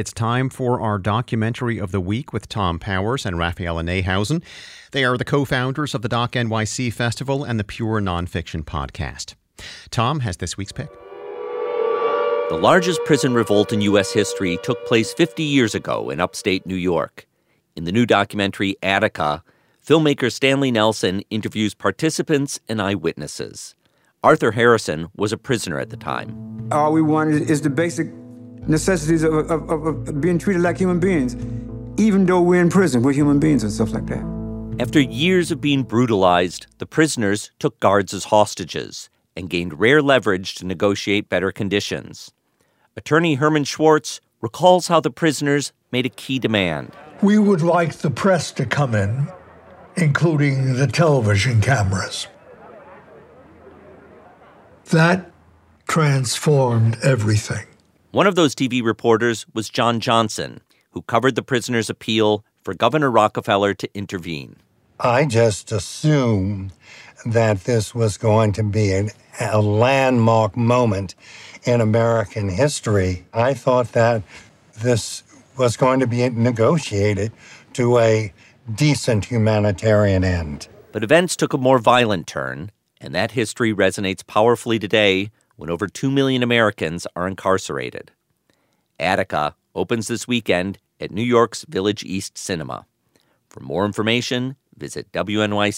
It's time for our documentary of the week with Thom Powers and Raphaela Neihausen. They are the co founders of the Doc NYC Festival and the Pure Nonfiction Podcast. Thom has this week's pick. The largest prison revolt in U.S. history took place 50 years ago in upstate New York. In the new documentary Attica, filmmaker Stanley Nelson interviews participants and eyewitnesses. Arthur Harrison was a prisoner at the time. All we wanted is the basic necessities of, of, of, being treated like human beings. Even though we're in prison, we're human beings and stuff like that. After years of being brutalized, the prisoners took guards as hostages and gained rare leverage to negotiate better conditions. Attorney Herman Schwartz recalls how the prisoners made a key demand. We would like the press to come in, including the television cameras. That transformed everything. One of those TV reporters was John Johnson, who covered the prisoner's appeal for Governor Rockefeller to intervene. I just assumed that this was going to be an, a landmark moment in American history. I thought that this was going to be negotiated to a decent humanitarian end. But events took a more violent turn, and that history resonates powerfully today when over 2 million Americans are incarcerated. Attica opens this weekend at New York's Village East Cinema. For more information, visit wnyc.org/docs.